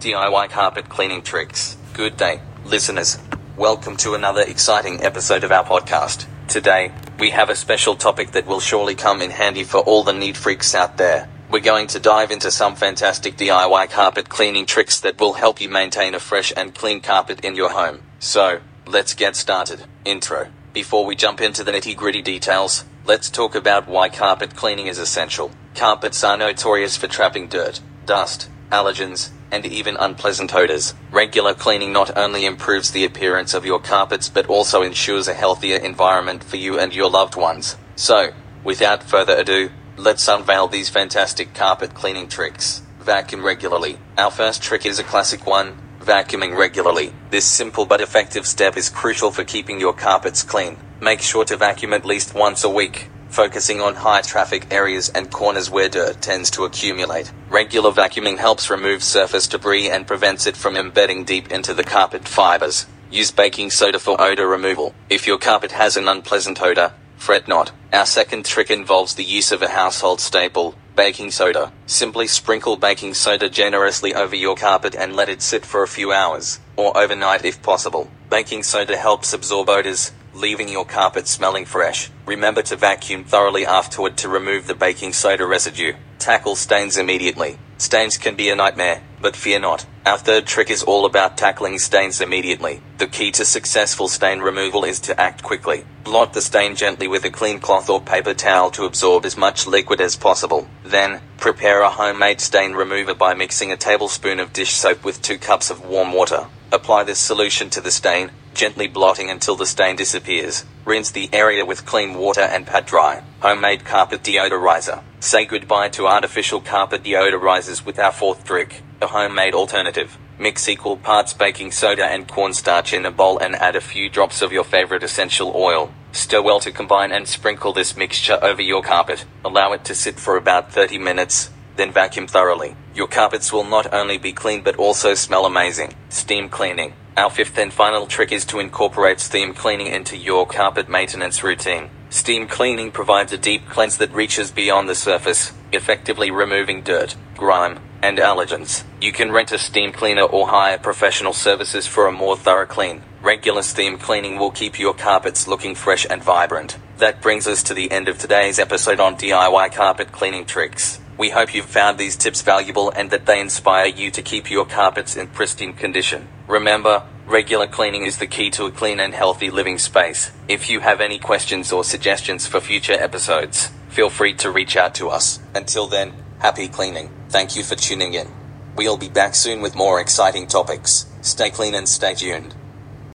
DIY carpet cleaning tricks. Good day, listeners. Welcome to another exciting episode of our podcast. Today, we have a special topic that will surely come in handy for all the neat freaks out there. We're going to dive into some fantastic DIY carpet cleaning tricks that will help you maintain a fresh and clean carpet in your home. So, let's get started. Intro. Before we jump into the nitty gritty details, let's talk about why carpet cleaning is essential. Carpets are notorious for trapping dirt, dust, allergens, and even unpleasant odors. Regular cleaning not only improves the appearance of your carpets but also ensures a healthier environment for you and your loved ones. So, without further ado, let's unveil these fantastic carpet cleaning tricks. Vacuum regularly. Our first trick is a classic one vacuuming regularly. This simple but effective step is crucial for keeping your carpets clean. Make sure to vacuum at least once a week focusing on high traffic areas and corners where dirt tends to accumulate. Regular vacuuming helps remove surface debris and prevents it from embedding deep into the carpet fibers. Use baking soda for odor removal. If your carpet has an unpleasant odor, fret not. Our second trick involves the use of a household staple, baking soda. Simply sprinkle baking soda generously over your carpet and let it sit for a few hours, or overnight if possible. Baking soda helps absorb odors, leaving your carpet smelling fresh. Remember to vacuum thoroughly afterward to remove the baking soda residue. Tackle stains immediately. Stains can be a nightmare, but fear not. Our third trick is all about tackling stains immediately. The key to successful stain removal is to act quickly. Blot the stain gently with a clean cloth or paper towel to absorb as much liquid as possible. Then, prepare a homemade stain remover by mixing a tablespoon of dish soap with two cups of warm water. Apply this solution to the stain, gently blotting until the stain disappears. Rinse the area with clean water and pat dry. Homemade carpet deodorizer. Say goodbye to artificial carpet deodorizers with our fourth trick, a homemade alternative. Mix equal parts baking soda and cornstarch in a bowl and add a few drops of your favorite essential oil. Stir well to combine and sprinkle this mixture over your carpet. Allow it to sit for about 30 minutes, then vacuum thoroughly. Your carpets will not only be clean but also smell amazing. Steam cleaning. Our fifth and final trick is to incorporate steam cleaning into your carpet maintenance routine. Steam cleaning provides a deep cleanse that reaches beyond the surface, effectively removing dirt, grime, and allergens. You can rent a steam cleaner or hire professional services for a more thorough clean. Regular steam cleaning will keep your carpets looking fresh and vibrant. That brings us to the end of today's episode on DIY carpet cleaning tricks. We hope you've found these tips valuable and that they inspire you to keep your carpets in pristine condition. Remember, regular cleaning is the key to a clean and healthy living space. If you have any questions or suggestions for future episodes, feel free to reach out to us. Until then, happy cleaning. Thank you for tuning in. We'll be back soon with more exciting topics. Stay clean and stay tuned.